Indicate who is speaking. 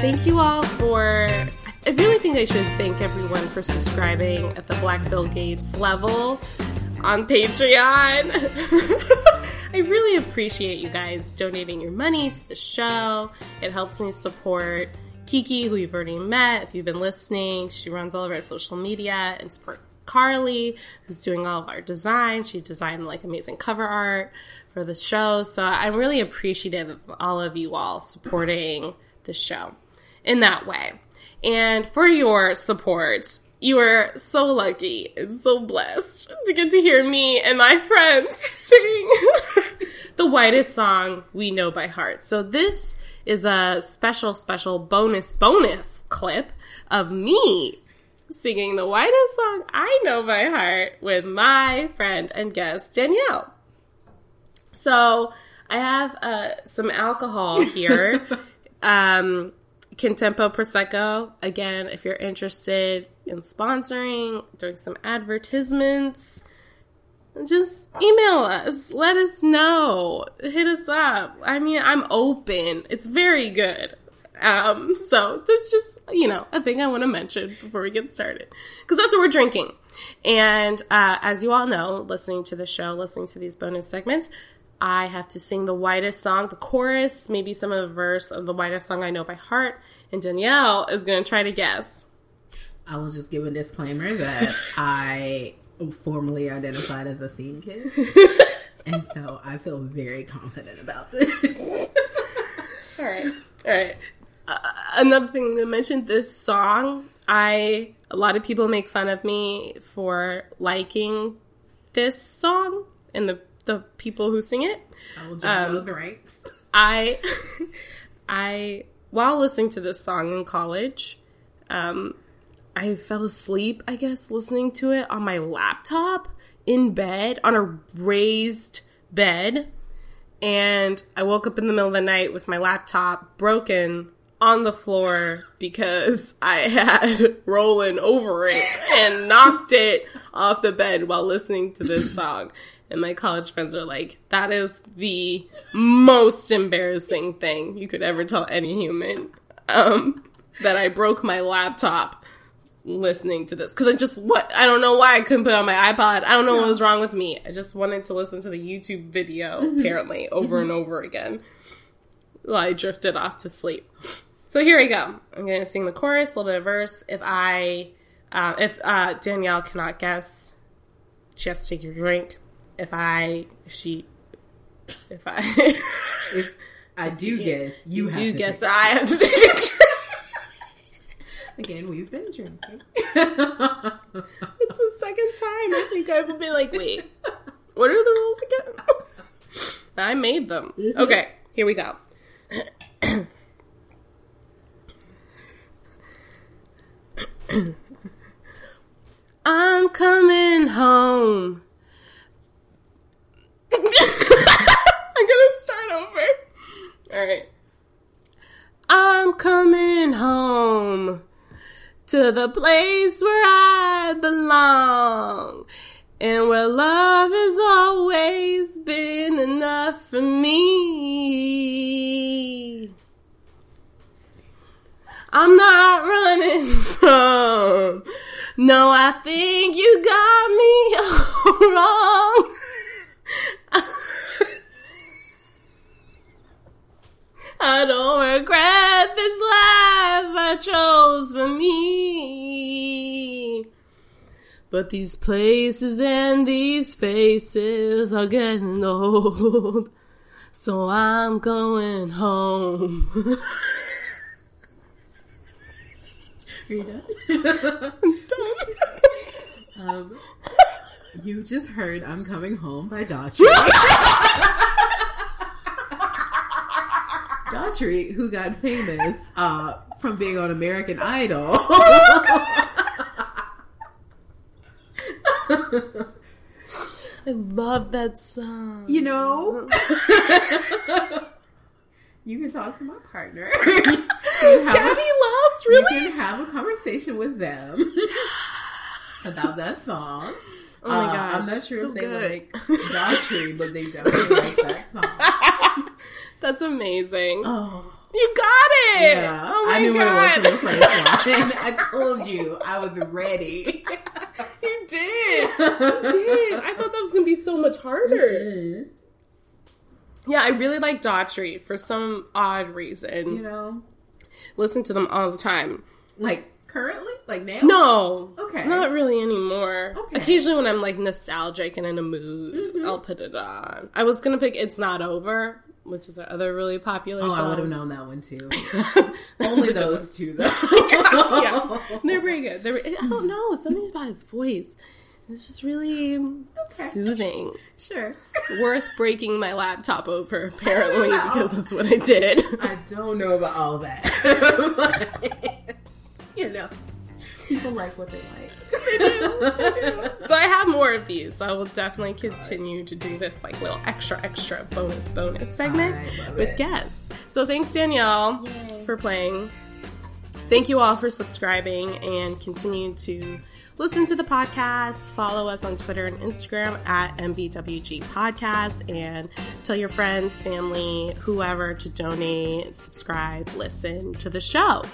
Speaker 1: thank you all for. I really think I should thank everyone for subscribing at the Black Bill Gates level on Patreon. I really appreciate you guys donating your money to the show. It helps me support Kiki, who you've already met if you've been listening. She runs all of our social media and support Carly, who's doing all of our design. She designed like amazing cover art for the show. So I'm really appreciative of all of you all supporting the show in that way. And for your support, you are so lucky and so blessed to get to hear me and my friends sing the whitest song we know by heart. So this is a special, special bonus, bonus clip of me singing the whitest song I know by heart with my friend and guest Danielle. So I have uh, some alcohol here. um, Contempo Prosecco. Again, if you're interested in sponsoring, doing some advertisements, just email us. Let us know. Hit us up. I mean, I'm open. It's very good. Um, so that's just, you know, a thing I want to mention before we get started. Because that's what we're drinking. And uh, as you all know, listening to the show, listening to these bonus segments, I have to sing the whitest song, the chorus, maybe some of the verse of the whitest song I know by heart. And Danielle is going to try to guess.
Speaker 2: I will just give a disclaimer that I formally identified as a scene kid. and so I feel very confident about this.
Speaker 1: all right. All right. Uh, another thing to mention this song, I a lot of people make fun of me for liking this song and the the people who sing it.
Speaker 2: I will join um, those ranks.
Speaker 1: I I while listening to this song in college, um, I fell asleep, I guess, listening to it on my laptop in bed on a raised bed. And I woke up in the middle of the night with my laptop broken on the floor because I had rolling over it and knocked it off the bed while listening to this song. And my college friends are like, that is the most embarrassing thing you could ever tell any human. Um, that I broke my laptop listening to this. Cause I just, what, I don't know why I couldn't put it on my iPod. I don't know yeah. what was wrong with me. I just wanted to listen to the YouTube video, mm-hmm. apparently, over and over again. While I drifted off to sleep. So here we go. I'm gonna sing the chorus, a little bit of verse. If I, uh, if uh, Danielle cannot guess, she has to take your drink if I if she if I
Speaker 2: if I do guess you,
Speaker 1: you do guess take. I have to take a drink.
Speaker 2: Again, we've been drinking. it's
Speaker 1: the second time. I think I would be like, wait, what are the rules again? I made them. Mm-hmm. Okay, here we go. I'm coming home. I'm gonna start over. Alright. I'm coming home to the place where I belong and where love has always been enough for me. I'm not running from. No, I think you got me wrong. I don't regret chose for me. But these places and these faces are getting old. So I'm going home.
Speaker 2: Are you? I'm done. Um, you just heard I'm Coming Home by Daughtry. Daughtry, who got famous uh, from being on American Idol.
Speaker 1: I love that song.
Speaker 2: You know? you can talk to my partner.
Speaker 1: Gabby loves, really?
Speaker 2: You can have a conversation with them about that song.
Speaker 1: Oh my uh, god!
Speaker 2: I'm not sure so if they good. like Daughtry, but they definitely like that song.
Speaker 1: That's amazing.
Speaker 2: Oh,
Speaker 1: you got
Speaker 2: Yeah,
Speaker 1: Oh my
Speaker 2: I knew
Speaker 1: god!
Speaker 2: what it was from the first one. I told you I was ready.
Speaker 1: you did. You did. I thought that was gonna be so much harder. Mm-hmm. Yeah, I really like Daughtry for some odd reason.
Speaker 2: You know,
Speaker 1: Listen to them all the time.
Speaker 2: like currently, like now.
Speaker 1: No.
Speaker 2: Okay.
Speaker 1: Not really anymore.
Speaker 2: Okay.
Speaker 1: Occasionally when I'm like nostalgic and in a mood, mm-hmm. I'll put it on. I was gonna pick It's Not Over, which is our other really popular
Speaker 2: Oh,
Speaker 1: song.
Speaker 2: I would have known that one too. Only those two, though.
Speaker 1: one. yeah. They're very good. They're, I don't know, something about his voice. It's just really soothing.
Speaker 2: Sure.
Speaker 1: Worth breaking my laptop over, apparently, because that's what I did.
Speaker 2: I don't know about all that. you know, people like what they like.
Speaker 1: I have more of these, so I will definitely continue to do this like little extra, extra bonus, bonus segment with
Speaker 2: it.
Speaker 1: guests. So thanks, Danielle, for playing. Thank you all for subscribing and continue to listen to the podcast. Follow us on Twitter and Instagram at MBWG Podcast and tell your friends, family, whoever to donate, subscribe, listen to the show.